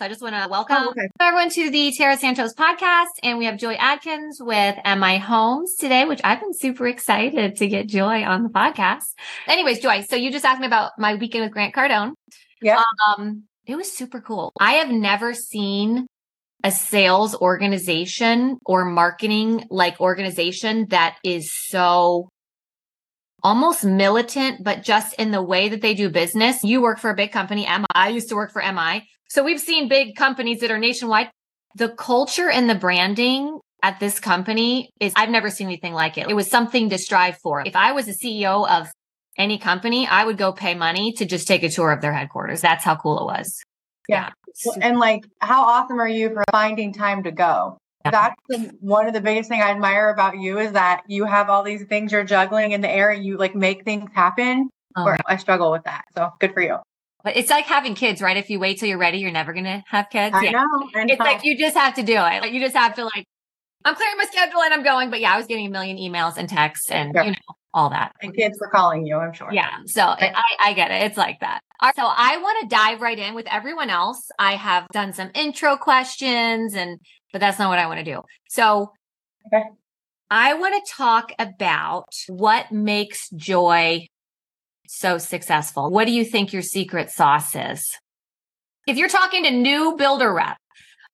So I just want to welcome oh, okay. everyone to the Tara Santos podcast. And we have Joy Adkins with MI Homes today, which I've been super excited to get Joy on the podcast. Anyways, Joy, so you just asked me about my weekend with Grant Cardone. Yeah. Um, it was super cool. I have never seen a sales organization or marketing like organization that is so almost militant, but just in the way that they do business. You work for a big company, MI. I used to work for MI. So we've seen big companies that are nationwide. The culture and the branding at this company is, I've never seen anything like it. It was something to strive for. If I was a CEO of any company, I would go pay money to just take a tour of their headquarters. That's how cool it was. Yeah. yeah. And like, how awesome are you for finding time to go? That's the, one of the biggest thing I admire about you is that you have all these things you're juggling in the air and you like make things happen. Oh. Or I struggle with that. So good for you. But it's like having kids, right? If you wait till you're ready, you're never going to have kids. I yeah. know. I know. It's like you just have to do it. Like you just have to like, I'm clearing my schedule and I'm going. But yeah, I was getting a million emails and texts and you know all that. And kids were calling you, I'm sure. Yeah. So I, I get it. It's like that. All right, so I want to dive right in with everyone else. I have done some intro questions and but that's not what I want to do. So okay. I want to talk about what makes joy so successful. What do you think your secret sauce is? If you're talking to new builder rep,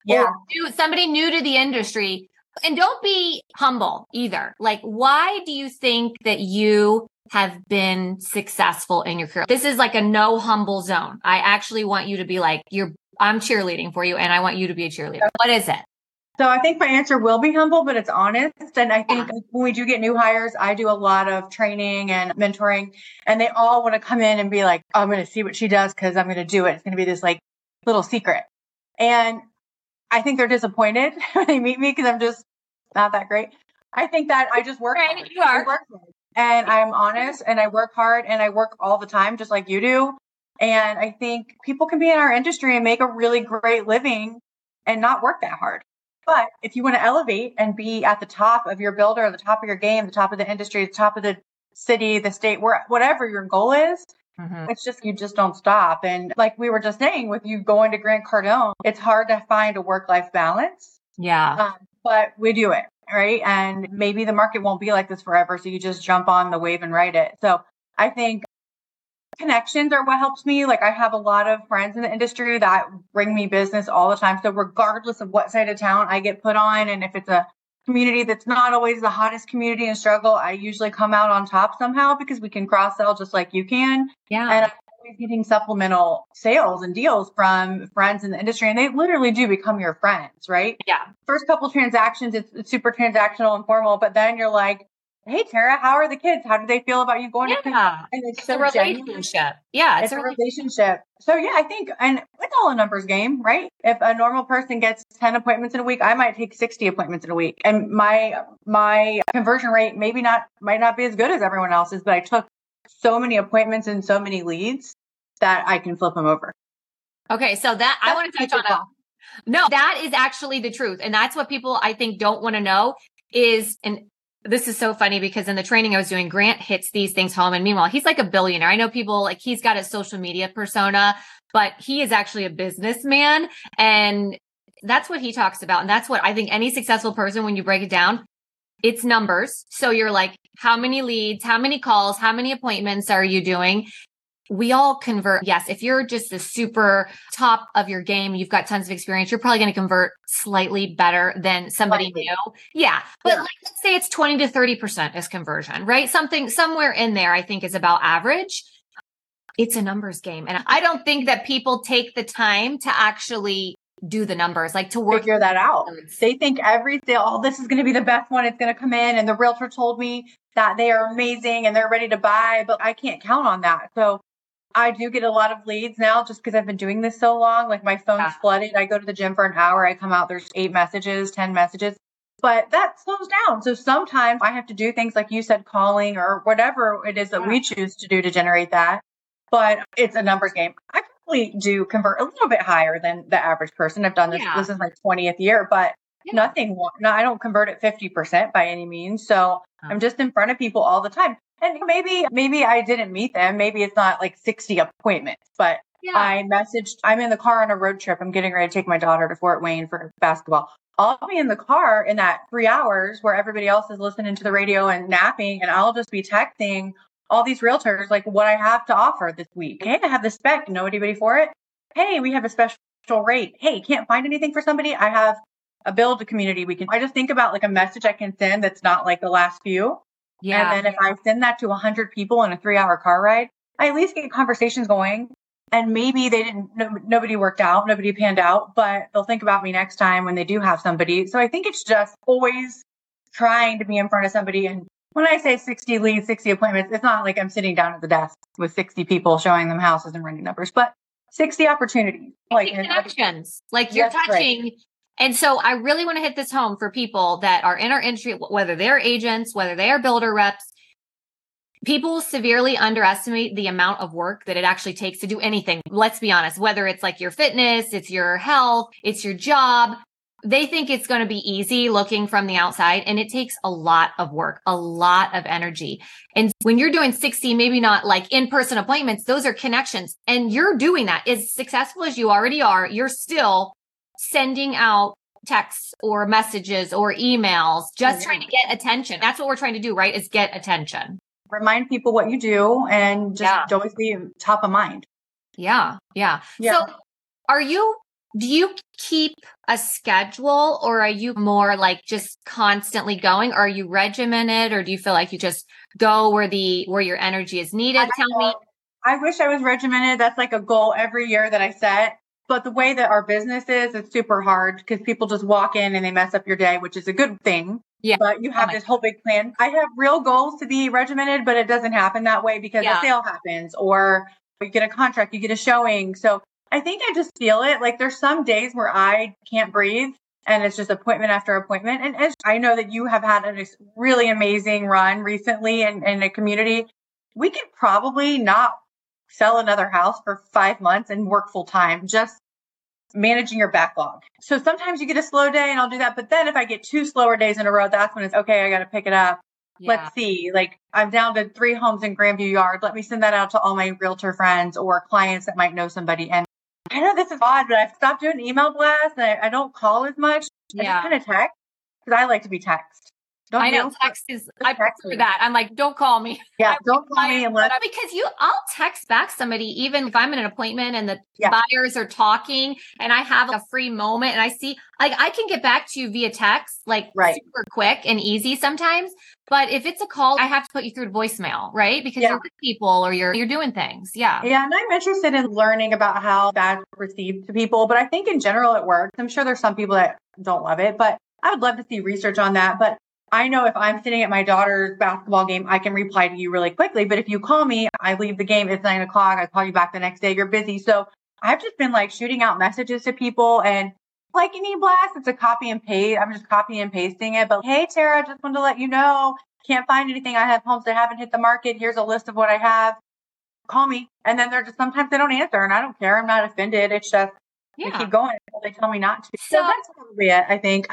yeah, new, somebody new to the industry, and don't be humble either. Like, why do you think that you have been successful in your career? This is like a no humble zone. I actually want you to be like, you're, I'm cheerleading for you and I want you to be a cheerleader. What is it? So I think my answer will be humble, but it's honest. And I think when we do get new hires, I do a lot of training and mentoring, and they all want to come in and be like, oh, I'm going to see what she does because I'm going to do it. It's going to be this like little secret. And I think they're disappointed when they meet me because I'm just not that great. I think that I just work. Right, hard. you are. Hard. And I'm honest and I work hard and I work all the time, just like you do. And I think people can be in our industry and make a really great living and not work that hard. But if you want to elevate and be at the top of your builder, the top of your game, the top of the industry, the top of the city, the state, where whatever your goal is, mm-hmm. it's just you just don't stop. And like we were just saying, with you going to Grant Cardone, it's hard to find a work life balance. Yeah. Um, but we do it, right? And maybe the market won't be like this forever. So you just jump on the wave and ride it. So I think connections are what helps me. Like I have a lot of friends in the industry that bring me business all the time. So regardless of what side of town I get put on, and if it's a community that's not always the hottest community and struggle, I usually come out on top somehow because we can cross sell just like you can. Yeah. And I'm always getting supplemental sales and deals from friends in the industry, and they literally do become your friends, right? Yeah. First couple transactions, it's, it's super transactional and formal, but then you're like, hey Tara, how are the kids? How do they feel about you going yeah. to And it's, it's so a relationship. Genuine. Yeah, it's, it's a relationship. So yeah, I think and it's all a numbers game, right? If a normal person gets 10 appointments in a week, I might take 60 appointments in a week. And my my conversion rate maybe not might not be as good as everyone else's, but I took so many appointments and so many leads that I can flip them over. Okay, so that that's I want to touch on a, no, that is actually the truth. And that's what people I think don't want to know is and this is so funny because in the training I was doing, Grant hits these things home. And meanwhile, he's like a billionaire. I know people like he's got a social media persona, but he is actually a businessman. And that's what he talks about. And that's what I think any successful person, when you break it down, it's numbers. So you're like, how many leads, how many calls, how many appointments are you doing? We all convert. Yes. If you're just the super top of your game, you've got tons of experience, you're probably going to convert slightly better than somebody slightly. new. Yeah. But yeah. like, let's say it's 20 to 30% is conversion, right? Something somewhere in there, I think is about average. It's a numbers game. And I don't think that people take the time to actually do the numbers, like to work. Figure that out. They think everything, oh, this is going to be the best one. It's going to come in. And the realtor told me that they are amazing and they're ready to buy, but I can't count on that. So I do get a lot of leads now just because I've been doing this so long. Like my phone's yeah. flooded. I go to the gym for an hour. I come out, there's eight messages, 10 messages, but that slows down. So sometimes I have to do things like you said, calling or whatever it is that yeah. we choose to do to generate that. But it's a numbers game. I probably do convert a little bit higher than the average person. I've done this. Yeah. This is my 20th year, but nothing. No, I don't convert at 50% by any means. So oh. I'm just in front of people all the time. And maybe, maybe I didn't meet them. Maybe it's not like 60 appointments, but Yeah. I messaged, I'm in the car on a road trip. I'm getting ready to take my daughter to Fort Wayne for basketball. I'll be in the car in that three hours where everybody else is listening to the radio and napping, and I'll just be texting all these realtors like what I have to offer this week. Hey, I have the spec. Know anybody for it? Hey, we have a special rate. Hey, can't find anything for somebody? I have a build a community we can. I just think about like a message I can send that's not like the last few. Yeah. And then if I send that to 100 people in a three hour car ride, I at least get conversations going. And maybe they didn't, no, nobody worked out, nobody panned out, but they'll think about me next time when they do have somebody. So I think it's just always trying to be in front of somebody. And when I say 60 leads, 60 appointments, it's not like I'm sitting down at the desk with 60 people showing them houses and running numbers, but 60 opportunities. Like connections. Like you're touching right. And so I really want to hit this home for people that are in our industry, whether they're agents, whether they are builder reps. People severely underestimate the amount of work that it actually takes to do anything. Let's be honest, whether it's like your fitness, it's your health, it's your job. They think it's going to be easy looking from the outside and it takes a lot of work, a lot of energy. And when you're doing 60, maybe not like in person appointments, those are connections and you're doing that as successful as you already are. You're still sending out texts or messages or emails, just trying to mm-hmm. get attention. That's what we're trying to do, right? Is get attention. Remind people what you do and just yeah. always be top of mind. Yeah. Yeah. yeah. So are you do you keep a schedule or are you more like just constantly going? Are you regimented or do you feel like you just go where the where your energy is needed? Tell me. I wish I was regimented. That's like a goal every year that I set. But the way that our business is, it's super hard because people just walk in and they mess up your day, which is a good thing. Yeah. But you have oh this whole big plan. I have real goals to be regimented, but it doesn't happen that way because yeah. a sale happens or you get a contract, you get a showing. So I think I just feel it. Like there's some days where I can't breathe and it's just appointment after appointment. And as I know that you have had a really amazing run recently in, in a community, we could probably not sell another house for five months and work full time, just managing your backlog. So sometimes you get a slow day and I'll do that. But then if I get two slower days in a row, that's when it's okay, I got to pick it up. Yeah. Let's see. Like I'm down to three homes in Grandview Yard. Let me send that out to all my realtor friends or clients that might know somebody. And I know this is odd, but I've stopped doing email blasts and I, I don't call as much. I yeah. just kind of text because I like to be text. Don't I know text is I prefer me. that. I'm like, don't call me. Yeah, don't call me unless because you I'll text back somebody even if I'm in an appointment and the yeah. buyers are talking and I have a free moment and I see like I can get back to you via text like right. super quick and easy sometimes. But if it's a call, I have to put you through to voicemail, right? Because yeah. you're with people or you're you're doing things. Yeah. Yeah. And I'm interested in learning about how that's received to people. But I think in general it works. I'm sure there's some people that don't love it, but I would love to see research on that. But I know if I'm sitting at my daughter's basketball game, I can reply to you really quickly. But if you call me, I leave the game. It's nine o'clock. I call you back the next day. You're busy. So I've just been like shooting out messages to people and like any blast. It's a copy and paste. I'm just copy and pasting it. But hey, Tara, just wanted to let you know, can't find anything. I have homes that haven't hit the market. Here's a list of what I have. Call me. And then they're just sometimes they don't answer and I don't care. I'm not offended. It's just yeah. keep going until they tell me not to. So, so that's probably it, I think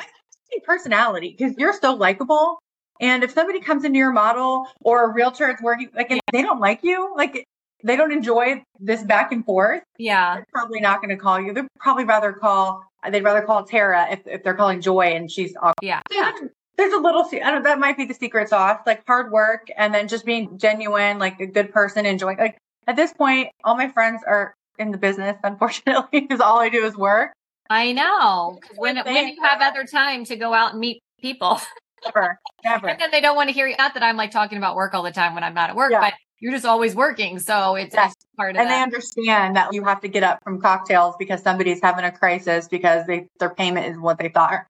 personality because you're so likable. And if somebody comes into your model or a realtor is working, like, yeah. they don't like you, like, they don't enjoy this back and forth. Yeah. They're probably not going to call you. They'd probably rather call, they'd rather call Tara if, if they're calling Joy and she's off. Yeah. yeah. There's a little, I don't, that might be the secret sauce, like hard work and then just being genuine, like a good person, enjoying, like, at this point, all my friends are in the business, unfortunately, because all I do is work. I know. When when you have other time to go out and meet people. Never, never. and then they don't want to hear you. Not that I'm like talking about work all the time when I'm not at work, yeah. but you're just always working. So it's yes. part of it. And that. they understand that you have to get up from cocktails because somebody's having a crisis because they their payment is what they thought.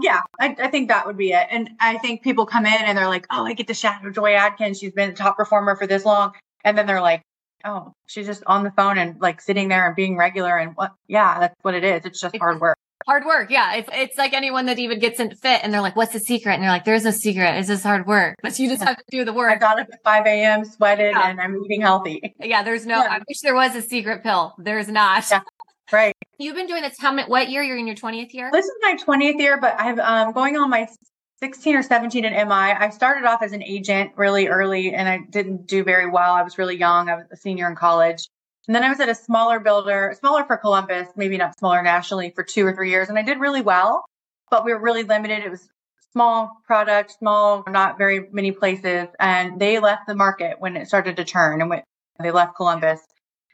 Yeah, I, I think that would be it. And I think people come in and they're like, oh, I get to shadow Joy Adkins. She's been a top performer for this long. And then they're like, oh, she's just on the phone and like sitting there and being regular. And what, yeah, that's what it is. It's just hard work. Hard work. Yeah. It's, it's like anyone that even gets in fit and they're like, what's the secret? And they're like, there's no secret. It's just hard work. But you just have to do the work. I got up at 5 a.m., sweated, yeah. and I'm eating healthy. Yeah. There's no, yeah. I wish there was a secret pill. There's not. Yeah. Right. You've been doing this how many, what year? You're in your 20th year? This is my 20th year, but I've um going on my 16 or 17 in MI. I started off as an agent really early and I didn't do very well. I was really young. I was a senior in college. And then I was at a smaller builder, smaller for Columbus, maybe not smaller nationally for two or three years. And I did really well, but we were really limited. It was small product, small, not very many places. And they left the market when it started to turn and went, they left Columbus.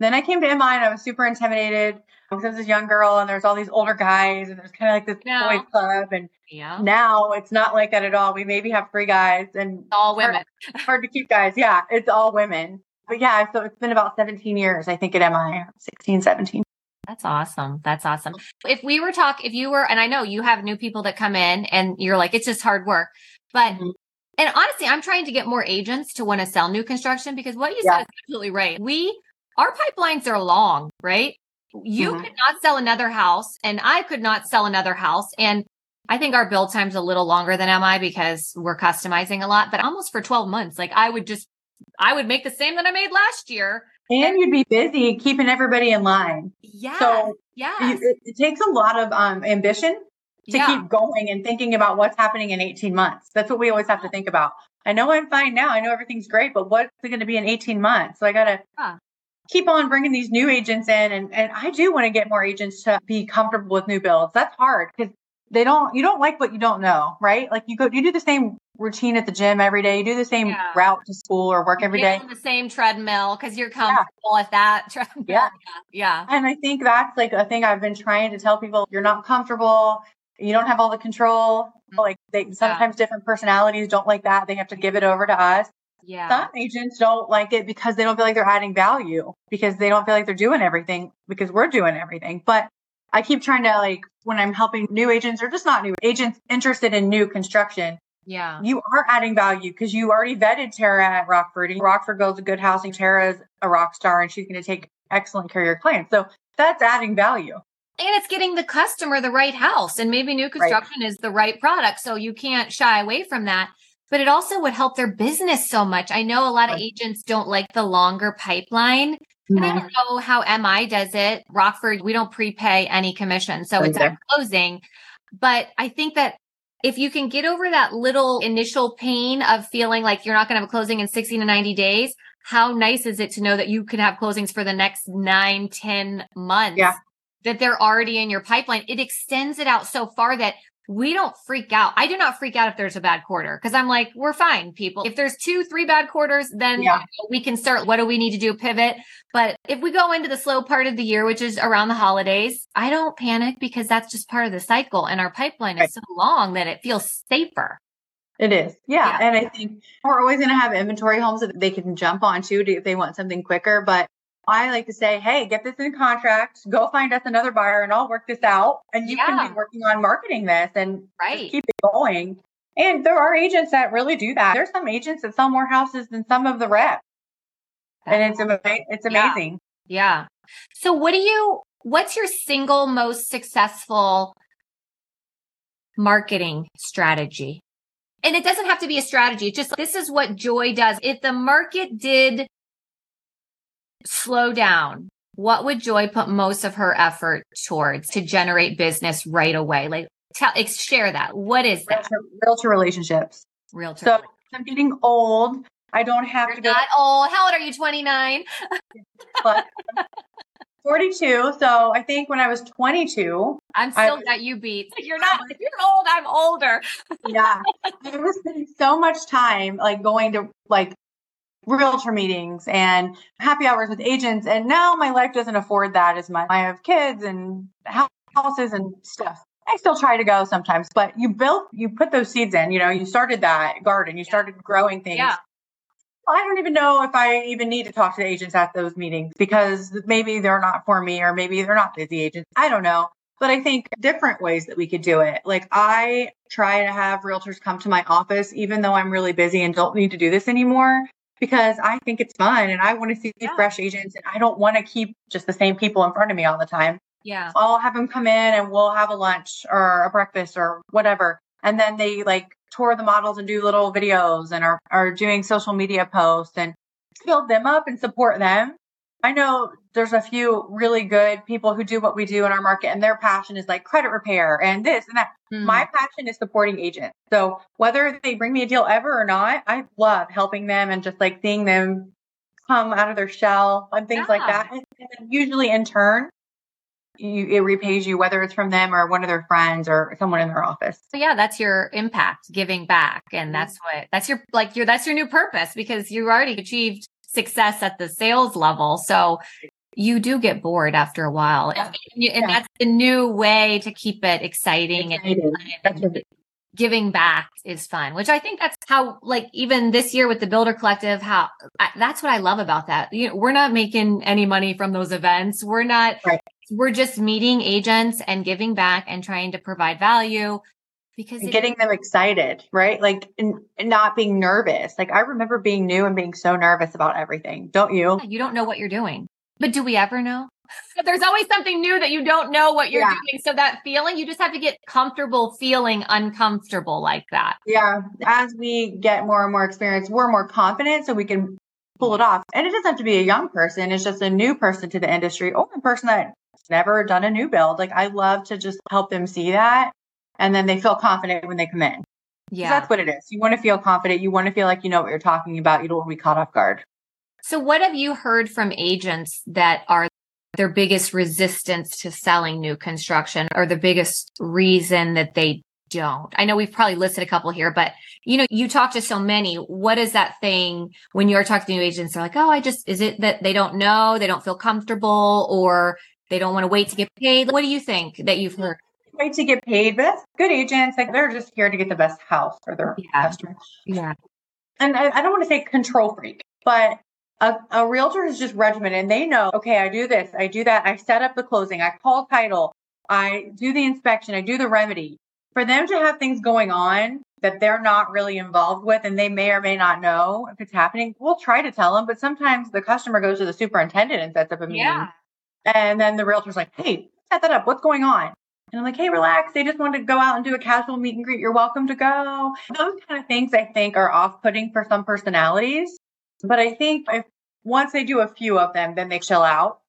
Then I came to MI and I was super intimidated was this young girl and there's all these older guys and there's kind of like this no. boys club. And yeah. now it's not like that at all. We maybe have three guys and all women. Hard, hard to keep guys. Yeah, it's all women. But yeah, so it's been about 17 years, I think, at MI, 16, 17. That's awesome. That's awesome. If we were talk, if you were, and I know you have new people that come in and you're like, it's just hard work, but mm-hmm. And honestly, I'm trying to get more agents to want to sell new construction because what you yeah. said is absolutely right. We, our pipelines are long, right? You mm-hmm. could not sell another house and I could not sell another house. And I think our build time's a little longer than MI because we're customizing a lot, but almost for 12 months, like I would just, I would make the same that I made last year and you'd be busy keeping everybody in line. Yeah. So yeah, it, it, takes a lot of um, ambition to yeah. keep going and thinking about what's happening in 18 months. That's what we always have to think about. I know I'm fine now. I know everything's great, but what's it going to be in 18 months? So I got to yeah. Keep on bringing these new agents in. And, and I do want to get more agents to be comfortable with new builds. That's hard because they don't, you don't like what you don't know, right? Like you go, you do the same routine at the gym every day. You do the same yeah. route to school or work every day. the same treadmill because you're comfortable yeah. with that treadmill. Yeah. yeah. And I think that's like a thing I've been trying to tell people. You're not comfortable. You don't have all the control. Mm-hmm. Like they sometimes yeah. different personalities don't like that. They have to give it over to us. Yeah. Some agents don't like it because they don't feel like they're adding value because they don't feel like they're doing everything because we're doing everything. But I keep trying to like when I'm helping new agents or just not new agents interested in new construction, yeah. You are adding value because you already vetted Tara at Rockford. And Rockford goes to good housing. Tara's a rock star and she's going to take excellent care of your clients. So that's adding value. And it's getting the customer the right house. And maybe new construction right. is the right product. So you can't shy away from that. But it also would help their business so much. I know a lot of agents don't like the longer pipeline. Mm-hmm. And I don't know how MI does it. Rockford, we don't prepay any commission. So it's at closing. But I think that if you can get over that little initial pain of feeling like you're not going to have a closing in 60 to 90 days, how nice is it to know that you can have closings for the next nine, 10 months? Yeah. That they're already in your pipeline. It extends it out so far that we don't freak out. I do not freak out if there's a bad quarter because I'm like, we're fine, people. If there's two, three bad quarters, then yeah. we can start. What do we need to do? Pivot. But if we go into the slow part of the year, which is around the holidays, I don't panic because that's just part of the cycle. And our pipeline right. is so long that it feels safer. It is. Yeah. yeah. And I think we're always going to have inventory homes that they can jump onto if they want something quicker. But I like to say, hey, get this in contract, go find us another buyer and I'll work this out. And you yeah. can be working on marketing this and right. keep it going. And there are agents that really do that. There's some agents that sell more houses than some of the reps. And it's it's amazing. Yeah. yeah. So what do you what's your single most successful marketing strategy? And it doesn't have to be a strategy. It's just this is what Joy does. If the market did slow down, what would Joy put most of her effort towards to generate business right away? Like, tell, share that. What is that? Realtor, realtor relationships. Realtor. So I'm getting old. I don't have You're to go. Old. How old are you? 29. but 42. So I think when I was 22, I'm still I, got you beat. You're not. If you're old, I'm older. yeah, I was spending so much time like going to like realtor meetings and happy hours with agents. And now my life doesn't afford that as much. I have kids and houses and stuff. I still try to go sometimes, but you built, you put those seeds in, you know, you started that garden, you started growing things. Yeah. I don't even know if I even need to talk to the agents at those meetings because maybe they're not for me or maybe they're not busy agents. I don't know. But I think different ways that we could do it. Like I try to have realtors come to my office, even though I'm really busy and don't need to do this anymore because I think it's fun and I want to see yeah. fresh agents and I don't want to keep just the same people in front of me all the time. Yeah. I'll have them come in and we'll have a lunch or a breakfast or whatever. And then they like tour the models and do little videos and are, are doing social media posts and build them up and support them. I know there's a few really good people who do what we do in our market and their passion is like credit repair and this and that. Mm. My passion is supporting agents. So whether they bring me a deal ever or not, I love helping them and just like seeing them come out of their shell and things yeah. like that. And then usually in turn, you, it repays you, whether it's from them or one of their friends or someone in their office. So yeah, that's your impact, giving back. And mm-hmm. that's what, that's your, like your, that's your new purpose because you already achieved success at the sales level. So you do get bored after a while. Yeah. And, and yeah. that's the new way to keep it exciting. exciting. And, and giving back is fun, which I think that's how, like, even this year with the Builder Collective, how I, that's what I love about that. You know, we're not making any money from those events. We're not, right. we're just meeting agents and giving back and trying to provide value because getting them excited, right? Like not being nervous. Like I remember being new and being so nervous about everything. Don't you? You don't know what you're doing. But do we ever know? There's always something new that you don't know what you're yeah. doing. So that feeling, you just have to get comfortable feeling uncomfortable like that. Yeah. As we get more and more experience, we're more confident so we can pull it off. And it doesn't have to be a young person. It's just a new person to the industry or a person that's never done a new build. Like I love to just help them see that. And then they feel confident when they come in. Yeah. That's what it is. You want to feel confident. You want to feel like you know what you're talking about. You don't want to be caught off guard. So, what have you heard from agents that are their biggest resistance to selling new construction or the biggest reason that they don't? I know we've probably listed a couple here, but you know, you talk to so many. What is that thing when you're talking to new agents? They're like, oh, I just, is it that they don't know, they don't feel comfortable, or they don't want to wait to get paid? What do you think that you've heard? Wait to get paid, but good agents, like they're just here to get the best house for their yeah. customers. Yeah. And I, I don't want to say control freak, but a, a realtor is just regimented and they know, okay, I do this, I do that, I set up the closing, I call title, I do the inspection, I do the remedy. For them to have things going on that they're not really involved with and they may or may not know if it's happening, we'll try to tell them. But sometimes the customer goes to the superintendent and sets up a meeting. Yeah. And then the realtor's like, hey, set that up. What's going on? And I'm like, hey, relax. They just wanted to go out and do a casual meet and greet. You're welcome to go. Those kind of things I think are off putting for some personalities. But I think if once they do a few of them, then they chill out.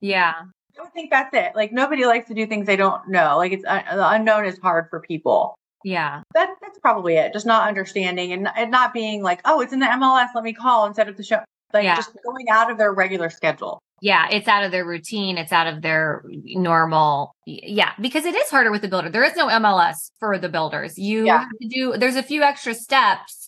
Yeah. I don't think that's it. Like nobody likes to do things they don't know. Like it's uh, the unknown is hard for people. Yeah. That that's probably it. Just not understanding and, and not being like, oh, it's in the MLS. Let me call and set up the show. Like yeah. just going out of their regular schedule. Yeah, it's out of their routine. It's out of their normal. Yeah, because it is harder with the builder. There is no MLS for the builders. You yeah. have to do. There's a few extra steps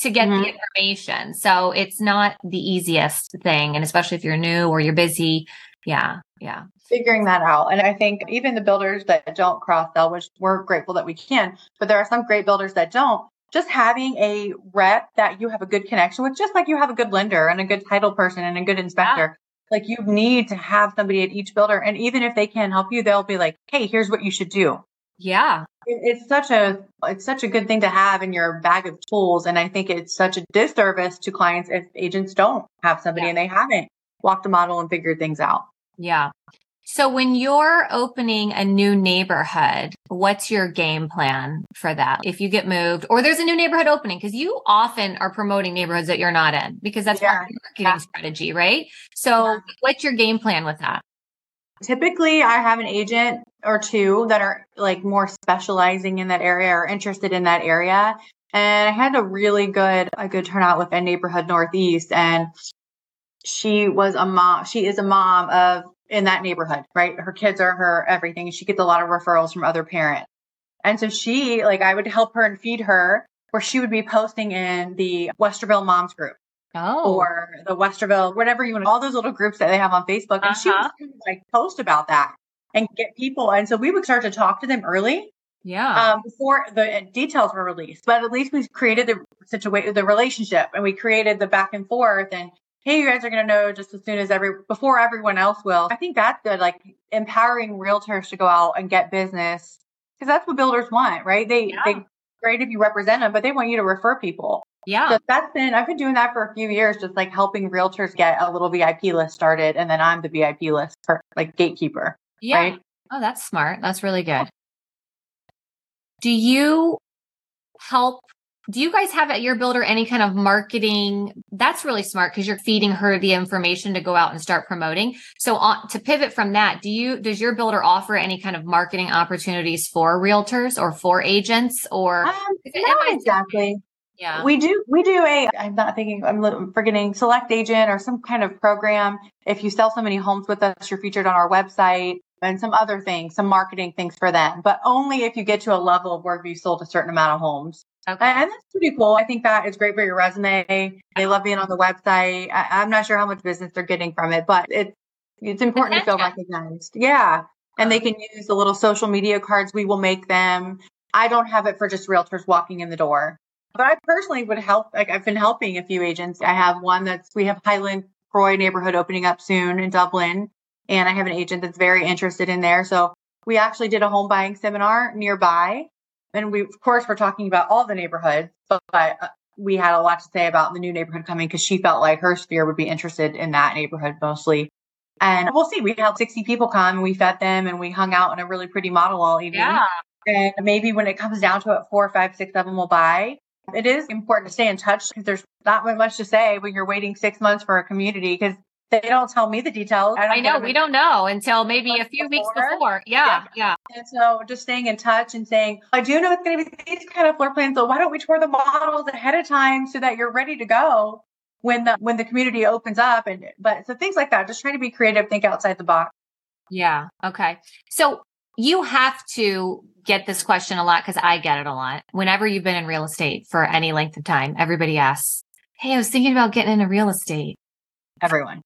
to get mm-hmm. the information. So it's not the easiest thing. And especially if you're new or you're busy. Yeah. Yeah. Figuring that out. And I think even the builders that don't cross sell, which we're grateful that we can, but there are some great builders that don't. Just having a rep that you have a good connection with, just like you have a good lender and a good title person and a good inspector. Yeah. Like you need to have somebody at each builder. And even if they can't help you, they'll be like, Hey, here's what you should do. Yeah. It's such a it's such a good thing to have in your bag of tools. And I think it's such a disservice to clients if agents don't have somebody yeah. and they haven't walked the model and figured things out. Yeah. So when you're opening a new neighborhood, what's your game plan for that? If you get moved or there's a new neighborhood opening, because you often are promoting neighborhoods that you're not in because that's yeah. part of your marketing yeah. strategy, right? So yeah. what's your game plan with that? Typically, I have an agent or two that are like more specializing in that area or interested in that area. And I had a really good a good turnout with a neighborhood northeast and she was a mom she is a mom of in that neighborhood, right? Her kids are her everything. She gets a lot of referrals from other parents. And so she like I would help her and feed her where she would be posting in the Westerville moms group. Oh. Or the Westerville, whatever you want, all those little groups that they have on Facebook. And uh-huh. she would like post about that and get people. And so we would start to talk to them early. Yeah. Um, before the details were released, but at least we created the situation, the relationship, and we created the back and forth. And hey, you guys are going to know just as soon as every before everyone else will. I think that's good. Like empowering realtors to go out and get business because that's what builders want, right? They yeah. they great if you represent them, but they want you to refer people. Yeah. So that's been, I've been doing that for a few years, just like helping realtors get a little VIP list started. And then I'm the VIP list for like gatekeeper. Yeah. Right? Oh, that's smart. That's really good. Do you help? Do you guys have at your builder any kind of marketing? That's really smart because you're feeding her the information to go out and start promoting. So on, to pivot from that, do you, does your builder offer any kind of marketing opportunities for realtors or for agents or? Um, not exactly. Yeah. We do we do a I'm not thinking I'm forgetting select agent or some kind of program. If you sell so many homes with us, you're featured on our website and some other things, some marketing things for them, but only if you get to a level of where you've sold a certain amount of homes. Okay. And that's pretty cool. I think that is great for your resume. They love being on the website. I, am not sure how much business they're getting from it, but it's it's important to feel recognized. Yeah. And they can use the little social media cards we will make them. I don't have it for just realtors walking in the door. But I personally would help. Like I've been helping a few agents. I have one that's we have Highland Croy neighborhood opening up soon in Dublin, and I have an agent that's very interested in there. So we actually did a home buying seminar nearby, and we of course we're talking about all the neighborhoods, but, but uh, we had a lot to say about the new neighborhood coming because she felt like her sphere would be interested in that neighborhood mostly. And we'll see. We had 60 people come and we fed them and we hung out in a really pretty model all evening. Yeah. And maybe when it comes down to it, four, five, six of them will buy. It is important to stay in touch because there's not much to say when you're waiting six months for a community because they don't tell me the details. I, I know we don't know until maybe a few before. weeks before. Yeah, yeah, yeah. And so just staying in touch and saying, I do know it's going to be these kind of floor plans. So why don't we tour the models ahead of time so that you're ready to go when the when the community opens up? And but so things like that. Just trying to be creative, think outside the box. Yeah. Okay. So you have to get this question a lot because I get it a lot. Whenever you've been in real estate for any length of time, everybody asks, Hey, I was thinking about getting into real estate. Everyone.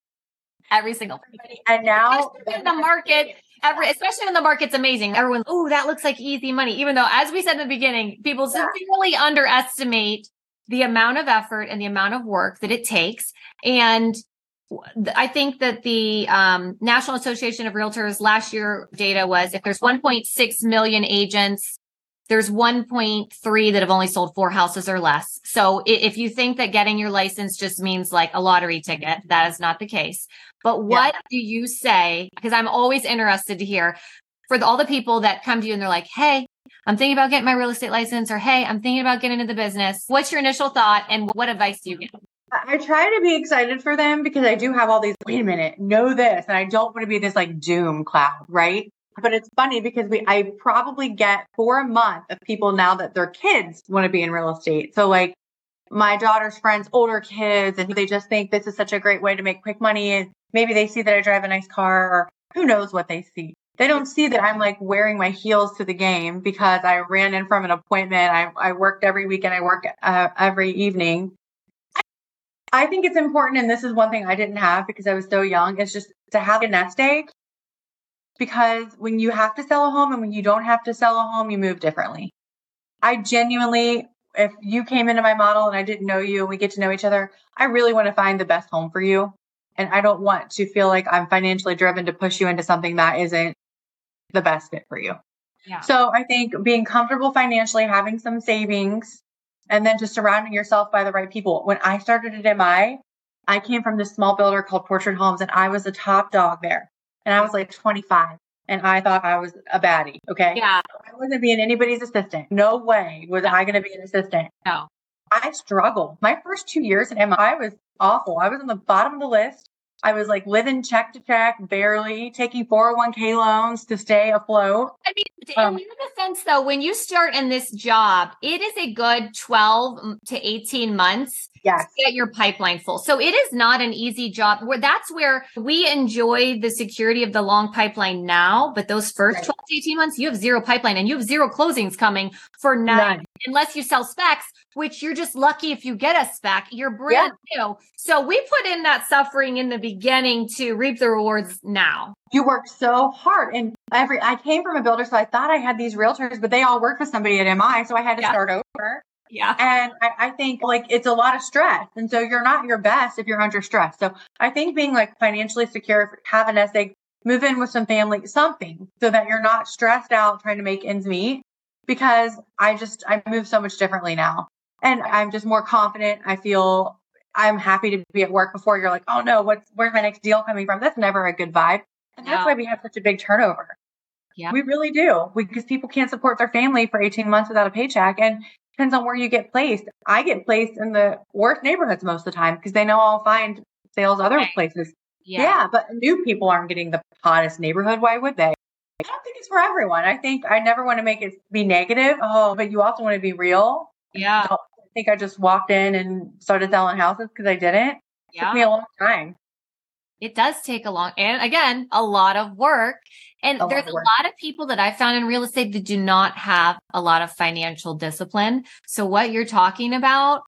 Every single person. And now in the market, every especially when the market's amazing. Everyone, oh, that looks like easy money. Even though, as we said in the beginning, people yeah. severely underestimate the amount of effort and the amount of work that it takes. And I think that the um, National Association of Realtors last year data was if there's 1.6 million agents, there's 1.3 that have only sold four houses or less. So if you think that getting your license just means like a lottery ticket, that is not the case. But what yeah. do you say? Because I'm always interested to hear for the, all the people that come to you and they're like, Hey, I'm thinking about getting my real estate license or Hey, I'm thinking about getting into the business. What's your initial thought and what advice do you give? I try to be excited for them because I do have all these, wait a minute, know this. And I don't want to be this like doom cloud, right? But it's funny because we, I probably get for a month of people now that their kids want to be in real estate. So like my daughter's friends, older kids, and they just think this is such a great way to make quick money. And maybe they see that I drive a nice car or who knows what they see. They don't see that I'm like wearing my heels to the game because I ran in from an appointment. I, I worked every weekend. I work uh, every evening I think it's important, and this is one thing I didn't have because I was so young, is just to have a nest egg. Because when you have to sell a home and when you don't have to sell a home, you move differently. I genuinely, if you came into my model and I didn't know you and we get to know each other, I really want to find the best home for you. And I don't want to feel like I'm financially driven to push you into something that isn't the best fit for you. Yeah. So I think being comfortable financially, having some savings, and then just surrounding yourself by the right people. When I started at MI, I came from this small builder called Portrait Homes and I was the top dog there. And I was like 25 and I thought I was a baddie. Okay. Yeah. I wasn't being anybody's assistant. No way was I going to be an assistant. No. I struggled. My first two years at MI was awful. I was on the bottom of the list. I was like living check to check, barely taking 401k loans to stay afloat. I mean, um, in your sense though, when you start in this job, it is a good 12 to 18 months yes. to get your pipeline full. So it is not an easy job where that's where we enjoy the security of the long pipeline now. But those first right. 12 to 18 months, you have zero pipeline and you have zero closings coming for nine, None. unless you sell specs, which you're just lucky if you get a spec. You're brand yeah. new. So we put in that suffering in the beginning to reap the rewards now. You work so hard. And every I came from a builder, so I thought I had these realtors, but they all work for somebody at MI. So I had to yeah. start over. Yeah. And I, I, think like it's a lot of stress. And so you're not your best if you're under stress. So I think being like financially secure, have an egg, move in with some family, something so that you're not stressed out trying to make ends meet because I just, I move so much differently now and I'm just more confident. I feel I'm happy to be at work before you're like, oh no, what's, where's my next deal coming from? That's never a good vibe. And that's no. why we have such a big turnover. Yeah. We really do because people can't support their family for 18 months without a paycheck. And depends on where you get placed. I get placed in the worst neighborhoods most of the time because they know I'll find sales other right. places. Yeah. yeah, but new people aren't getting the hottest neighborhood. Why would they? I don't think it's for everyone. I think I never want to make it be negative. Oh, but you also want to be real. Yeah. Think I just walked in and started selling houses because I didn't. Yeah. It took me a long time. It does take a long, and again, a lot of work. And A lot there's a lot of people that I've found in real estate that do not have a lot of financial discipline. So what you're talking about,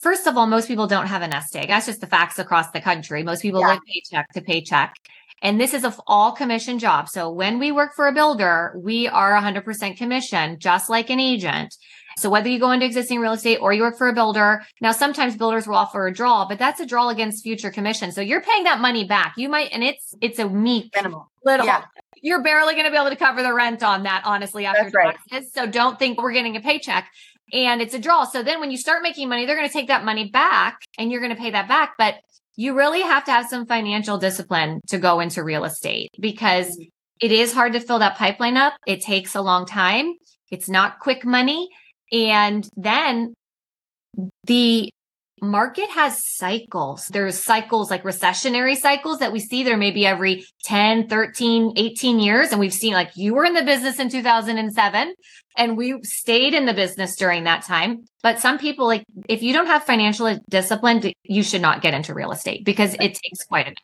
first of all, most people don't have a nest egg. That's just the facts across the country. Most people Yeah. live paycheck to paycheck. And this is a all commission job. So when we work for a builder, we are 100% commission, just like an agent. So whether you go into existing real estate or you work for a builder, now sometimes builders will offer a draw, but that's a draw against future commission. So you're paying that money back. You might, and it's, it's a meek Minimal. little, Yeah. you're barely going to be able to cover the rent on that, honestly, after That's right. So don't think we're getting a paycheck and it's a draw. So then when you start making money, they're going to take that money back and you're going to pay that back. But you really have to have some financial discipline to go into real estate because it is hard to fill that pipeline up. It takes a long time. It's not quick money. And then the market has cycles. There's cycles like recessionary cycles that we see there maybe every 10, 13, 18 years. And we've seen like you were in the business in 2007 and we stayed in the business during that time. But some people like, if you don't have financial discipline, you should not get into real estate because it takes quite a bit.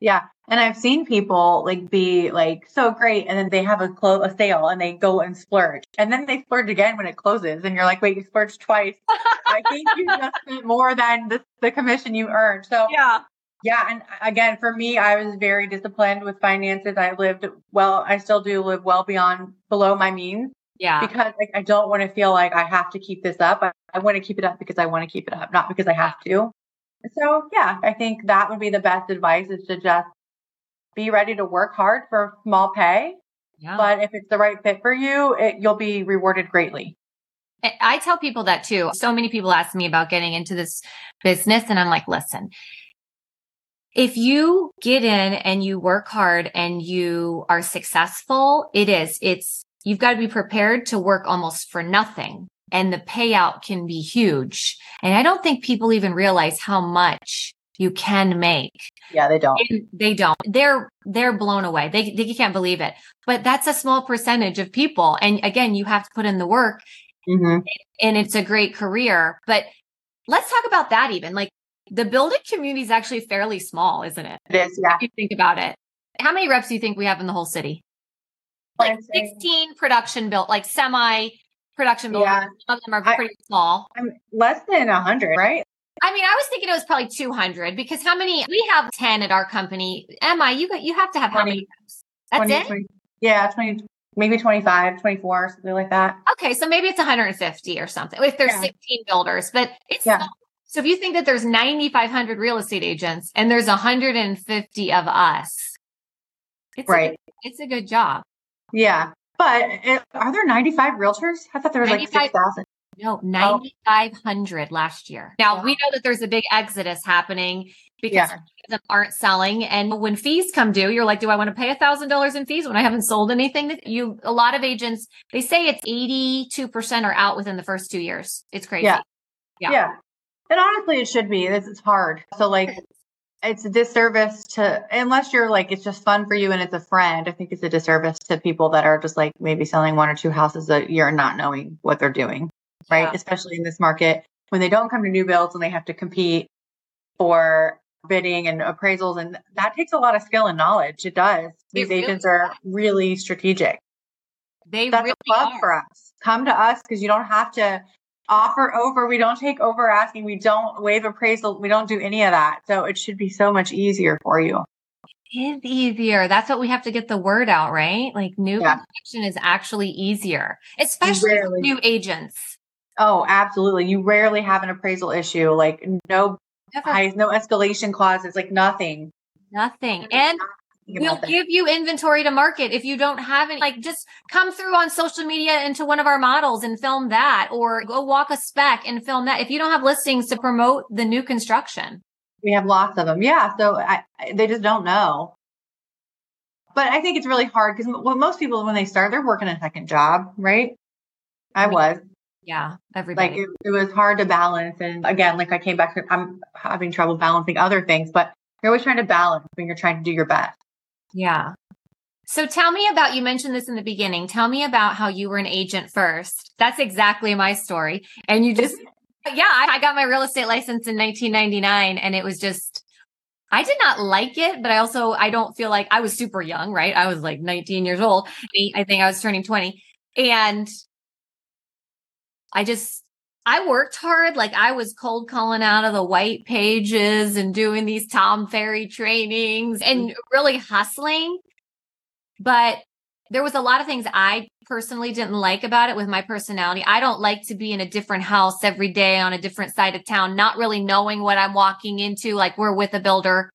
Yeah. And I've seen people like be like so great and then they have a clo- a sale and they go and splurge. And then they splurge again when it closes and you're like, wait, you splurged twice. I think you just spent more than the, the commission you earned. So Yeah. yeah, and again, for me, I was very disciplined with finances. I lived well, I still do live well beyond below my means Yeah. because like I don't want to feel like I have to keep this up. I, I want to keep it up because I want to keep it up, not because I have to. So yeah, I think that would be the best advice is to just be ready to work hard for small pay. Yeah. But if it's the right fit for you, it, you'll be rewarded greatly. I- I tell people that too. So many people ask me about getting into this business and I'm like, listen, if you get in and you work hard and you are successful, it is, it's, you've got to be prepared to work almost for nothing and the payout can be huge. And I don't think people even realize how much you can make. Yeah, they don't. And they don't. They're they're blown away. They they can't believe it. But that's a small percentage of people. And again, you have to put in the work hmm and it's a great career. But let's talk about that even. Like the building community is actually fairly small, isn't it? It is. Yeah. If you think about it. How many reps do you think we have in the whole city? Like 16 production built, like semi production. Yeah. Some of them are I- pretty small. I'm less than a hundred, right? I mean, I was thinking it was probably 200 because how many we have 10 at our company. Emma, you got you have to have how 20. many? That's 20, it? 20 yeah, 20, maybe 25, 24, something like that. Okay, so maybe it's 150 or something if there's Yeah. 16 builders, but it's Yeah. So if you think that there's 9,500 real estate agents and there's 150 of us, it's Right. A, it's a good job. Yeah. But it, are there 95 realtors? I thought there was like 6,000. No, 9,500 last year. Now Wow. we know that there's a big exodus happening because Yeah. them aren't selling. And when fees come due, you're like, do I want to pay a thousand dollars in fees when I haven't sold anything? That you, a lot of agents, they say it's 82% are out within the first two years. It's crazy. Yeah. Yeah. Yeah. And honestly, it should be. It's, is hard. So, like, it's a disservice to, unless you're like, it's just fun for you and it's a friend. I think it's a disservice to people that are just like maybe selling one or two houses a year and not knowing what they're doing, right? Yeah. Especially in this market when they don't come to new builds and they have to compete for bidding and appraisals. And that takes a lot of skill and knowledge. It does. These really agents are really strategic. They That's really a plug are. for us. Come to us because you don't have to offer over. We don't take over asking. We don't waive appraisal. We don't do any of that. So it should be so much easier for you. is easier. That's what we have to get the word out, right? Like new Yeah. construction is actually easier, especially for new agents. Oh, absolutely. You rarely have an appraisal issue. Like no highs, no escalation clauses, like nothing. nothing. And we'll give you inventory to market if you don't have it. Like just come through on social media into one of our models and film that or go walk a spec and film that. If you don't have listings to promote the new construction. we have lots of them. Yeah. So I, I- they just don't know. But I think it's really hard because well, most people, when they start, they're working a second job, right? I was. Yeah. like Everybody. it, it was hard to balance and again like i came back to i'm having trouble balancing other things but you're always trying to balance when you're trying to do your best yeah. So tell me about, you mentioned this in the beginning. Tell me about how you were an agent first. That's exactly my story. And you just Yeah, I, I got my real estate license in 1999 and it was just I did not like it, but I also I don't feel like I was super young, right? I was like 19 years old. I think I was turning 20. And I just I worked hard. Like I was cold calling out of the white pages and doing these Tom Ferry trainings and really hustling. But there was a lot of things I personally didn't like about it with my personality. I don't like to be in a different house every day on a different side of town, not really knowing what I'm walking into. Like we're with a builder.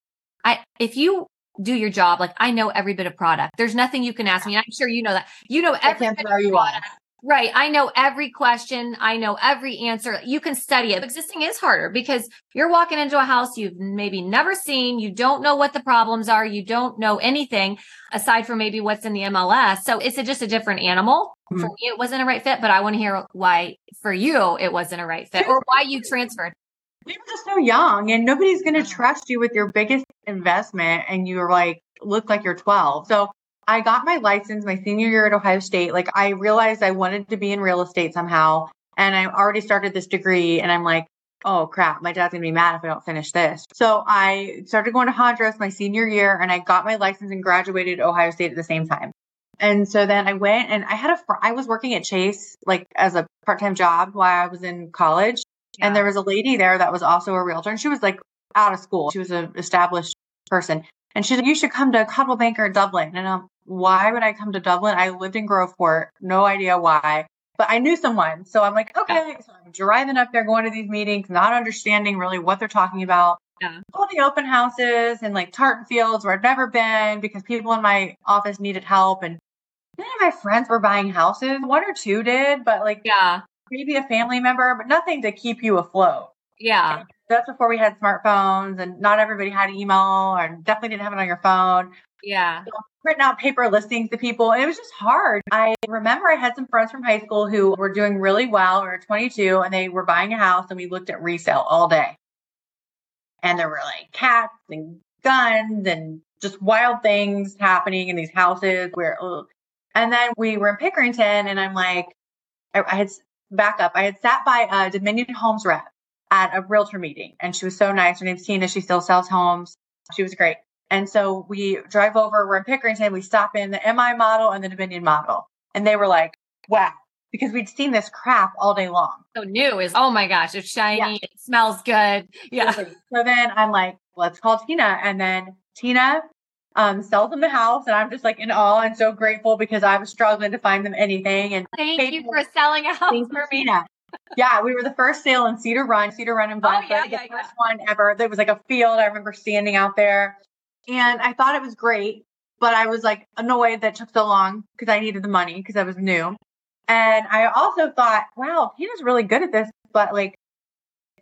I, if you do your job, like I know every bit of product, there's nothing you can ask me. I'm sure you know that. You know every bit of product. Right. I know every question. I know every answer. You can study it. Existing is harder because you're walking into a house you've maybe never seen. You don't know what the problems are. You don't know anything aside from maybe what's in the MLS. So it's a, just a different animal. Mm-hmm. For me, it wasn't a right fit, but I want to hear why for you it wasn't a right fit or why you transferred. We were just so young and nobody's going to trust you with your biggest investment. And you're like, look like you're 12. So I got my license my senior year at Ohio State. Like I realized I wanted to be in real estate somehow. And I already started this degree and I'm like, oh crap, my dad's gonna be mad if I don't finish this. So I started going to Hondros my senior year and I got my license and graduated Ohio State at the same time. And so then I went and I had a, fr- I was working at Chase like as a part-time job while I was in college. Yeah. And there was a lady there that was also a realtor and she was like out of school. She was an established person. And she's like, you should come to Coldwell Banker in Dublin. And I'm, why would I come to Dublin? I lived in Groveport, no idea why, but I knew someone. So I'm like, okay. So I'm driving up there, going to these meetings, not understanding really what they're talking about. Yeah. All the open houses and like tartan fields where I'd never been because people in my office needed help. And none of my friends were buying houses. One or two did, but like, yeah, maybe a family member, but nothing to keep you afloat. Yeah. that's before we had smartphones and not everybody had email or definitely didn't have it on your phone. Yeah. So printing out paper listings to people. And it was just hard. I remember I had some friends from high school who were doing really well. We were 22 and they were buying a house and we looked at resale all day. And there were like cats and guns and just wild things happening in these houses where, ugh. and then we were in Pickerington and I'm like, I, I had back up. I had sat by a Dominion Homes rep at a realtor meeting and she was so nice. Her name's Tina. She still sells homes. She was great. And so we drive over, we're in Pickerington, we stop in the MI model and the Dominion model. And they were like, wow, because we'd seen this crap all day long. So new is, oh my gosh, it's shiny, yeah. it smells good. Yeah. So then I'm like, let's call Tina. And then Tina um, sells them the house. And I'm just like in awe and so grateful because I was struggling to find them anything. And thank you for selling a house for me. Tina. yeah, we were the first sale in Cedar Run, Cedar Run in Blackfoot. Oh, yeah, yeah, the first yeah. one ever. There was like a field. I remember standing out there and I thought it was great, but I was like annoyed that took so long because I needed the money because I was new. And I also thought, wow, Tina's really good at this, but like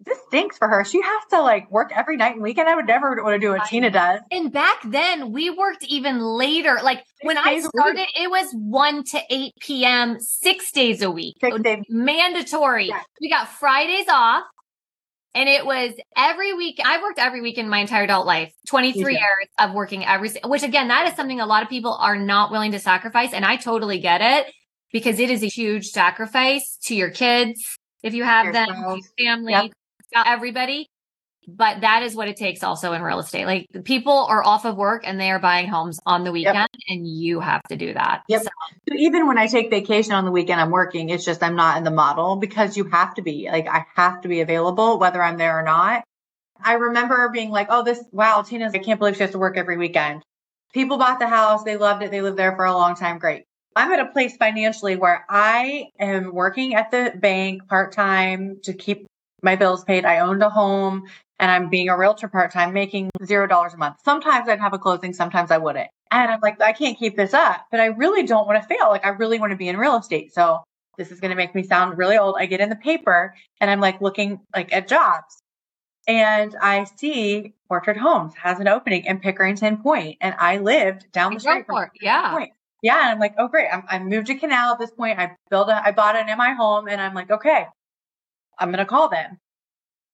this stinks for her. She has to like work every night and weekend. I would never want to do what I, Tina does. And back then we worked even later. Like six when I started, it was 1 to 8 p.m., six days a week. Days. Mandatory. Yes. We got Fridays off. And it was every week. I've worked every week in my entire adult life, 23 yeah. years of working every, which again, that is something a lot of people are not willing to sacrifice. And I totally get it because it is a huge sacrifice to your kids. If you have them, family, yep. everybody but that is what it takes also in real estate. Like people are off of work and they are buying homes on the weekend yep. and you have to do that. Yep. So. so. even when I take vacation on the weekend, I'm working. It's just I'm not in the model because you have to be like I have to be available whether I'm there or not. I remember being like, oh, this wow, Tina's I can't believe she has to work every weekend. People bought the house, they loved it, they lived there for a long time. Great. I'm at a place financially where I am working at the bank part time to keep my bills paid. I owned a home and I'm being a realtor part time, making zero dollars a month. Sometimes I'd have a closing, sometimes I wouldn't. And I'm like, I can't keep this up, but I really don't want to fail. Like, I really want to be in real estate. So this is going to make me sound really old. I get in the paper and I'm like looking like at jobs and I see Orchard Homes has an opening in Pickerington Point, and I lived down the street from yeah. Point. Yeah, and I'm like, oh great, I'm, I moved to Canal at this point. I built a, I bought an MI home, and I'm like, okay, I'm gonna call them.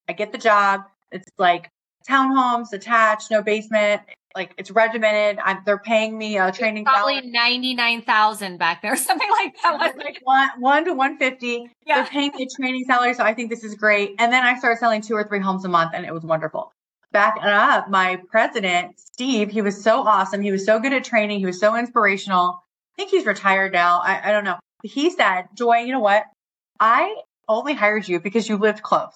I get the job. It's like townhomes attached, no basement. like it's regimented. I'm, they're paying me a training. Probably ninety nine thousand back there, something like that. like one one to one fifty. Yeah. They're paying me a training salary, so I think this is great. And then I started selling two or three homes a month, and it was wonderful. Back up, my president Steve, he was so awesome. He was so good at training. He was so inspirational. I think he's retired now. I, I don't know. He said, "Joy, you know what? I only hired you because you lived close."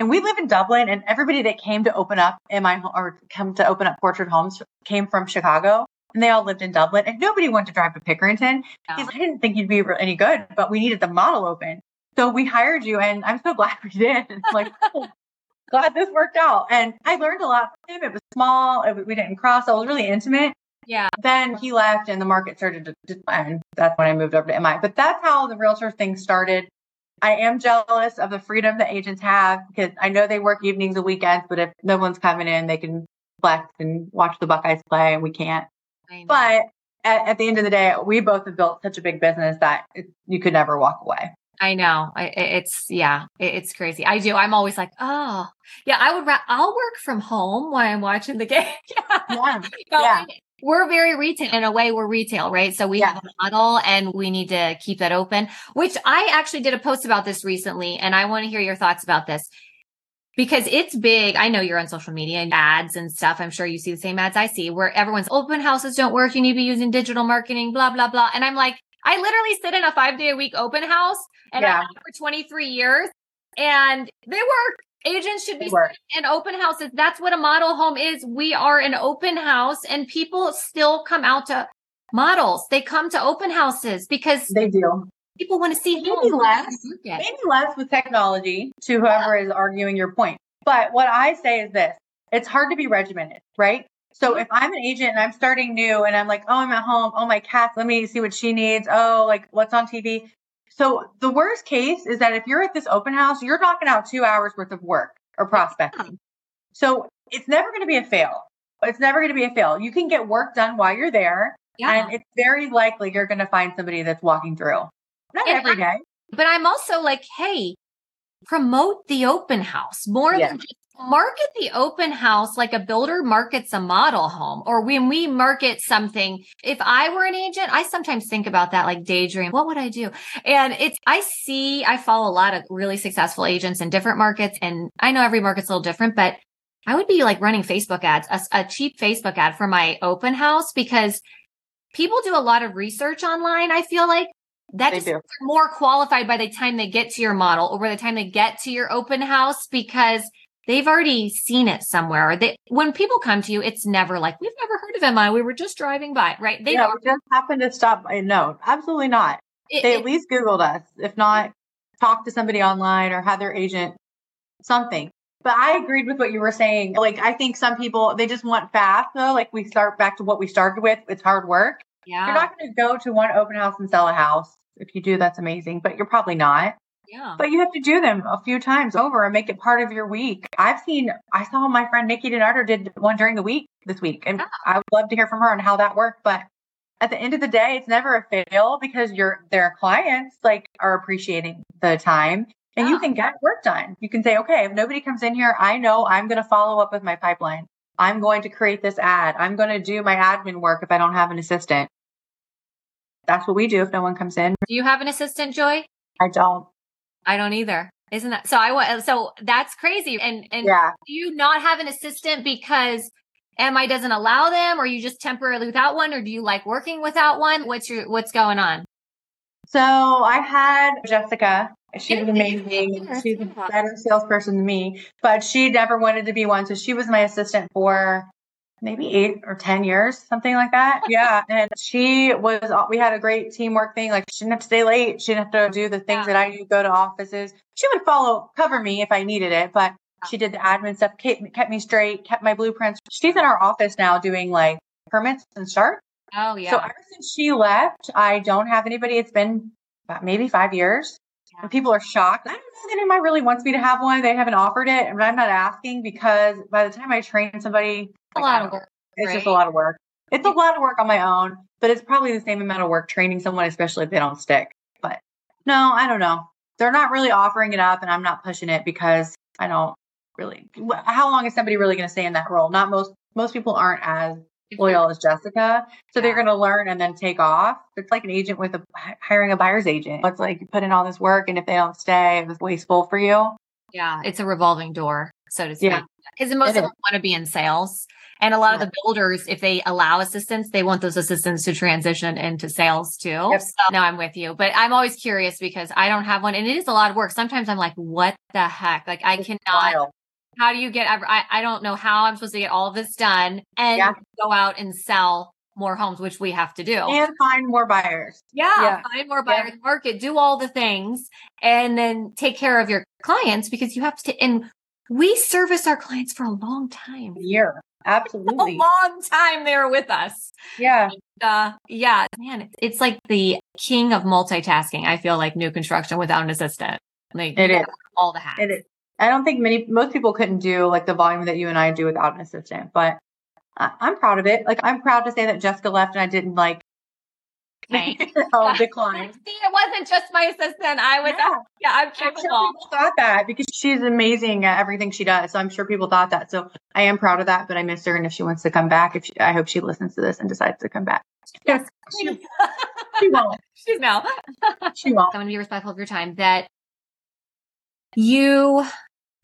And we live in Dublin, and everybody that came to open up in my or come to open up Portrait Homes came from Chicago, and they all lived in Dublin, and nobody wanted to drive to Pickerington. No. Like, I didn't think you'd be any good, but we needed the model open, so we hired you, and I'm so glad we did. It's like, oh, glad this worked out, and I learned a lot from him. It was small, it, we didn't cross, so it was really intimate. Yeah. Then he left, and the market started to decline. That's when I moved over to MI. But that's how the realtor thing started. I am jealous of the freedom that agents have because I know they work evenings and weekends, but if no one's coming in, they can flex and watch the Buckeyes play, and we can't. But at, at, the end of the day, we both have built such a big business that it, you could never walk away. I know. I, it's yeah, it, it's crazy. I do. I'm always like, oh, yeah. I would. Ra- I'll work from home while I'm watching the game. yeah, yeah we're very retail in a way we're retail right so we yeah. have a model and we need to keep that open which i actually did a post about this recently and i want to hear your thoughts about this because it's big i know you're on social media and ads and stuff i'm sure you see the same ads i see where everyone's open houses don't work you need to be using digital marketing blah blah blah and i'm like i literally sit in a five day a week open house and yeah. for 23 years and they work Agents should be in open houses. That's what a model home is. We are an open house and people still come out to models. They come to open houses because they do. People want to see maybe less, maybe less with technology to whoever yeah. is arguing your point. But what I say is this it's hard to be regimented, right? So mm-hmm. if I'm an agent and I'm starting new and I'm like, oh, I'm at home. Oh, my cat, let me see what she needs. Oh, like what's on TV. So the worst case is that if you're at this open house, you're knocking out two hours worth of work or prospecting. So it's never going to be a fail. It's never going to be a fail. You can get work done while you're there. Yeah. And it's very likely you're going to find somebody that's walking through. Not and every day. But I'm also like, hey, promote the open house more yeah. than just market the open house like a builder markets a model home. Or when we market something if i were an agent i sometimes think about that like daydream what would i do? And it's i see i follow a lot of really successful agents in different markets and i know every market's a little different but i would be like running facebook ads a, a cheap facebook ad for my open house because people do a lot of research online i feel like. That just more qualified by the time they get to your model or by the time they get to your open house because they've already seen it somewhere. They, when people come to you, it's never like, we've never heard of MI. We were just driving by, right? They yeah, just happened to stop by. No, absolutely not. It, they at it, least Googled us, if not talked to somebody online or had their agent something. But I agreed with what you were saying. Like, I think some people, they just want fast though. Like we start back to what we started with. It's hard work. Yeah. You're not going to go to one open house and sell a house. If you do, that's amazing, but you're probably not. Yeah. But you have to do them a few times over and make it part of your week. I've seen, I saw my friend Nikki Donardo did one during the week this week, and yeah. I would love to hear from her on how that worked. But at the end of the day, it's never a fail because your their clients like are appreciating the time and yeah. you can get work done. You can say, okay, if nobody comes in here, I know I'm going to follow up with my pipeline. I'm going to create this ad. I'm going to do my admin work if I don't have an assistant. That's what we do if no one comes in. Do you have an assistant, Joy? I don't. I don't either. Isn't that so? I want so that's crazy. And and yeah. do you not have an assistant because MI doesn't allow them, or you just temporarily without one, or do you like working without one? What's your what's going on? So I had Jessica. She was amazing. She's a better salesperson than me, but she never wanted to be one. So she was my assistant for maybe eight or 10 years, something like that. Yeah. And she was, we had a great teamwork thing. Like she didn't have to stay late. She didn't have to do the things yeah. that I do, go to offices. She would follow, cover me if I needed it, but she did the admin stuff, kept, kept me straight, kept my blueprints. She's in our office now doing like permits and start. Oh, yeah. So ever since she left, I don't have anybody. It's been about maybe five years. Yeah. And people are shocked. I don't know that anybody really wants me to have one. They haven't offered it. And I'm not asking because by the time I train somebody, a lot of work. It's right? just a lot of work. It's a lot of work on my own, but it's probably the same amount of work training someone, especially if they don't stick. But no, I don't know. They're not really offering it up, and I'm not pushing it because I don't really. How long is somebody really going to stay in that role? Not most. most people aren't as loyal as Jessica. So yeah. they're going to learn and then take off. It's like an agent with a hiring a buyer's agent. It's like you put in all this work and if they don't stay, it's wasteful for you. Yeah. It's a revolving door, so to speak. Yeah. Because most it of them want to be in sales. And a lot yeah. of the builders, if they allow assistants, they want those assistants to transition into sales too. Yep. So now I'm with you, but I'm always curious because I don't have one and it is a lot of work. Sometimes I'm like, what the heck? Like I it's cannot wild how do you get I, I don't know how i'm supposed to get all of this done and yeah. go out and sell more homes which we have to do and find more buyers yeah, yeah. find more buyers yeah. market do all the things and then take care of your clients because you have to and we service our clients for a long time a year absolutely. A long time they were with us. Yeah. Uh, yeah man it's like the king of multitasking i feel like new construction without an assistant. Like it is. all the hats. It is. I don't think many, most people couldn't do like the volume that you and I do without an assistant, but I, am proud of it. Like I'm proud to say that Jessica left and I didn't like okay. Oh, decline. See, it wasn't just my assistant. I was, yeah, yeah I'm capable. Sure people thought that because she's amazing at everything she does. So I'm sure people thought that. So I am proud of that, but I miss her. And if she wants to come back, if she, I hope she listens to this and decides to come back. Yes, she, she won't. She's no. she won't. I'm going to be respectful of your time. That you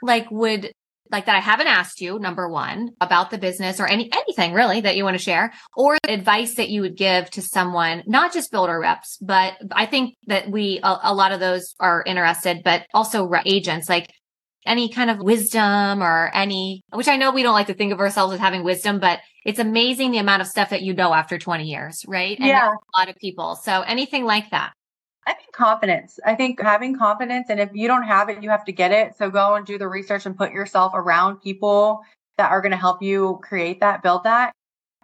like would like that I haven't asked you, number one, about the business or any anything really that you want to share, or advice that you would give to someone, not just builder reps, but I think that we a, a lot of those are interested, but also agents, like any kind of wisdom or any, which I know we don't like to think of ourselves as having wisdom, but it's amazing the amount of stuff that you know after 20 years, right? And yeah. A lot of people. So anything like that. I think confidence. I think having confidence, and if you don't have it, you have to get it. So go and do the research and put yourself around people that are going to help you create that, build that.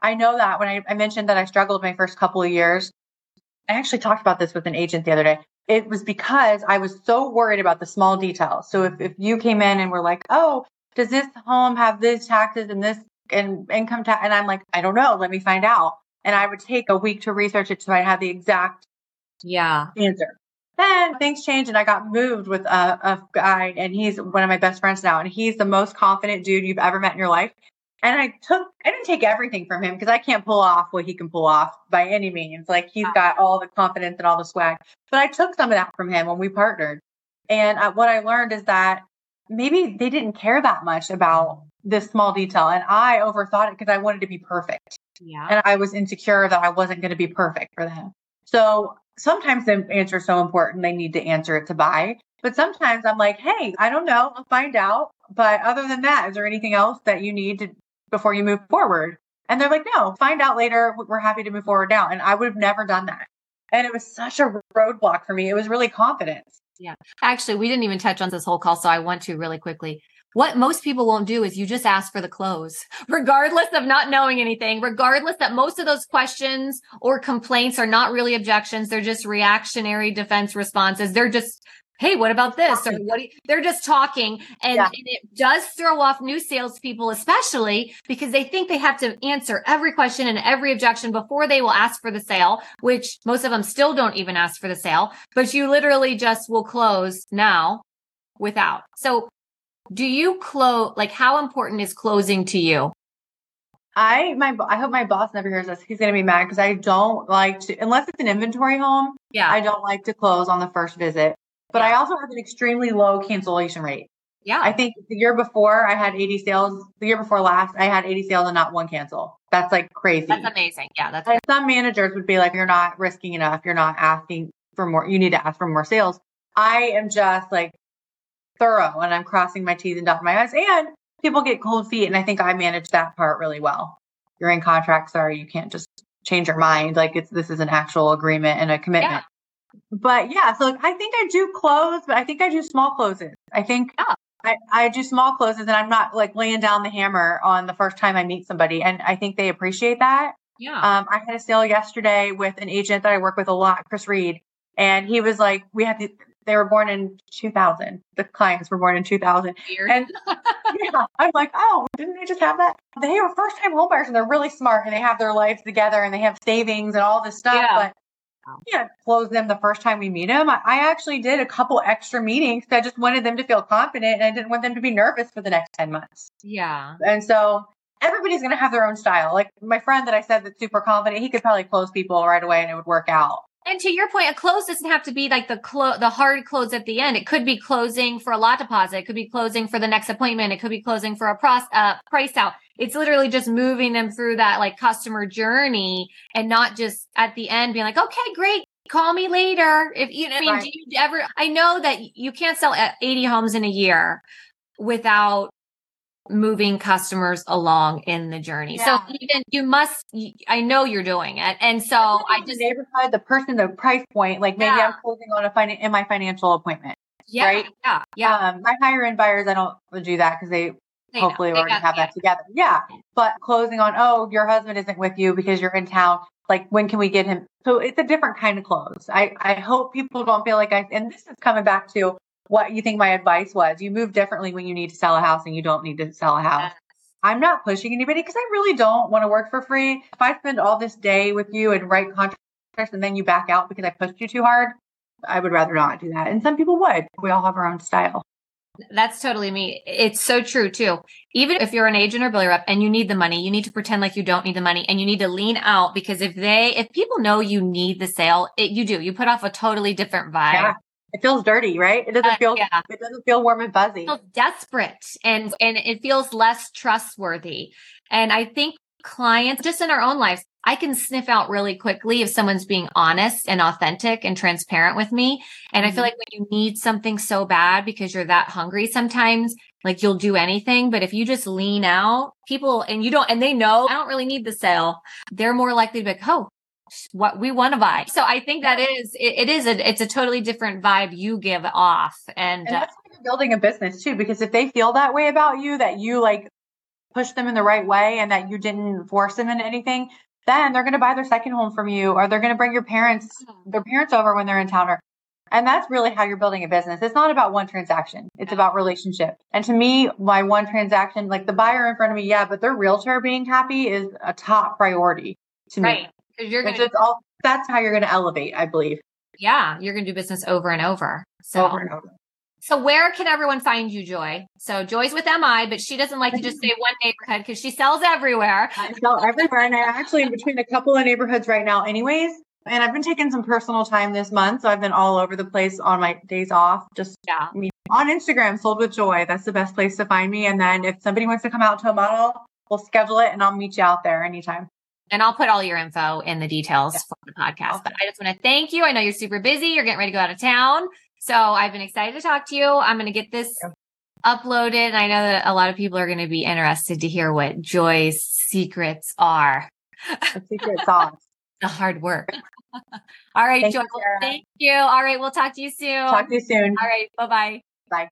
I know that when I, I mentioned that I struggled my first couple of years, I actually talked about this with an agent the other day. It was because I was so worried about the small details. So if, if you came in and were like, oh, does this home have these taxes and this and income tax? And I'm like, I don't know. Let me find out. And I would take a week to research it so I had the exact yeah answer. Then things changed and I got moved with a, a guy and he's one of my best friends now. And he's the most confident dude you've ever met in your life. And I took, I didn't take everything from him because I can't pull off what he can pull off by any means. Like he's uh-huh. got all the confidence and all the swag, but I took some of that from him when we partnered. And I, what I learned is that maybe they didn't care that much about this small detail. And I overthought it because I wanted to be perfect. Yeah. And I was insecure that I wasn't going to be perfect for them. So sometimes the answer is so important they need to answer it to buy. But sometimes I'm like, hey, I don't know, I'll find out. But other than that, is there anything else that you need to before you move forward? And they're like, no, find out later. We're happy to move forward now. And I would have never done that. And it was such a roadblock for me. It was really confidence. Yeah. Actually, we didn't even touch on this whole call. So I want to really quickly. What most people won't do is you just ask for the close, regardless of not knowing anything, regardless that most of those questions or complaints are not really objections. They're just reactionary defense responses. They're just, Hey, what about this? Or what? You, they're just talking. And, yeah. and, it does throw off new salespeople, especially because they think they have to answer every question and every objection before they will ask for the sale, which most of them still don't even ask for the sale, but you literally just will close now without. So do you close like how important is closing to you? I my i hope my boss never hears this. He's going to be mad because i don't like to unless it's an inventory home yeah. I don't like to close on the first visit. But yeah. i also have an extremely low cancellation rate. Yeah. I think the year before i had 80 sales the year before last i had 80 sales and not one cancel. That's like crazy. That's amazing. Yeah that's some managers would be like you're not risking enough. You're not asking for more you need to ask for more sales. I am just like thorough and I'm crossing my T's and dotting my I's. And people get cold feet. And I think I manage that part really well. You're in contract, sorry, you can't just change your mind. Like it's this is an actual agreement and a commitment. Yeah. But yeah, so like, I think I do close, but I think I do small closes. I think yeah. I, I do small closes and I'm not like laying down the hammer on the first time I meet somebody. And I think they appreciate that. Yeah. Um, I had a sale yesterday with an agent that I work with a lot, Chris Reed. And he was like, we had to, they were born in 2000. The clients were born in 2000. Weird. And yeah, I'm like, oh, didn't they just have that? They are first time homebuyers and they're really smart and they have their lives together and they have savings and all this stuff. Yeah. But yeah, close them the first time we meet them. I, I actually did a couple extra meetings. I just wanted them to feel confident and I didn't want them to be nervous for the next 10 months. Yeah. And so everybody's going to have their own style. Like my friend that I said that's super confident, he could probably close people right away and it would work out. And to your point, a close doesn't have to be like the clo- the hard close at the end. It could be closing for a lot deposit. It could be closing for the next appointment. It could be closing for a pros- uh, price out. It's literally just moving them through that like customer journey and not just at the end being like, okay, great. Call me later. If you know, I mean, Right. do you ever, I know that you can't sell uh, 80 homes in a year without moving customers along in the journey. So even you must, I know you're doing it. And so I just, neighborhood, the person, the price point, like maybe Yeah. I'm closing on a fin- in my financial appointment. yeah, right? yeah, yeah. Um, my higher end buyers, I don't do that because they They hopefully already have yeah. that together. Yeah. But closing on, oh, your husband isn't with you because you're in town. Like, when can we get him? So it's a different kind of close. I, I hope people don't feel like I, and this is coming back to what you think my advice was. You move differently when you need to sell a house and you don't need to sell a house. I'm not pushing anybody because I really don't want to work for free. If I spend all this day with you and write contracts and then you back out because I pushed you too hard, I would rather not do that. And some people would. We all have our own style. That's totally me. It's so true too. Even if you're an agent or builder rep and you need the money, you need to pretend like you don't need the money and you need to lean out because if they, if people know you need the sale, it, you do, you put off a totally different vibe. Yeah. It feels dirty, right? It doesn't Uh, feel yeah. it doesn't feel warm and fuzzy. It feels desperate and, and it feels less trustworthy. And I think clients just in our own lives, I can sniff out really quickly if someone's being honest and authentic and transparent with me. And I feel Mhm. like when you need something so bad because you're that hungry sometimes, like you'll do anything. But if you just lean out, people and you don't, and they know I don't really need the sale, they're more likely to be like, oh, what we want to buy. So I think that is, it, it is a, it's a totally different vibe you give off. And, And uh, that's how you're building a business too, because if they feel that way about you, that you like push them in the right way and that you didn't force them into anything, then they're going to buy their second home from you or they're going to bring your parents, their parents over when they're in town. Or, and that's really how you're building a business. It's not about one transaction. It's about relationship. And to me, my one transaction, like the buyer in front of me, yeah, but their realtor being happy is a top priority to me. right. You're gonna just all, that's how you're going to elevate, I believe. yeah, you're going to do business over and over. So, Over and over. so where can everyone find you, Joy? So Joy's with MI, but she doesn't like to just say one neighborhood because she sells everywhere. I sell everywhere, and I'm actually in between a couple of neighborhoods right now, anyways. And I've been taking some personal time this month, so I've been all over the place on my days off. Just Yeah. me on Instagram, sold with joy. That's the best place to find me. And then if somebody wants to come out to a model, we'll schedule it, and I'll meet you out there anytime. And I'll put all your info in the details Yeah. for the podcast. Awesome. But I just want to thank you. I know you're super busy. You're getting ready to go out of town. So I've been excited to talk to you. I'm going to get this Yeah. uploaded. And I know that a lot of people are going to be interested to hear what Joy's secrets are. The secret sauce. The hard work. all right, Thank Joy. you, thank you. All right. We'll talk to you soon. Talk to you soon. all right. Bye bye.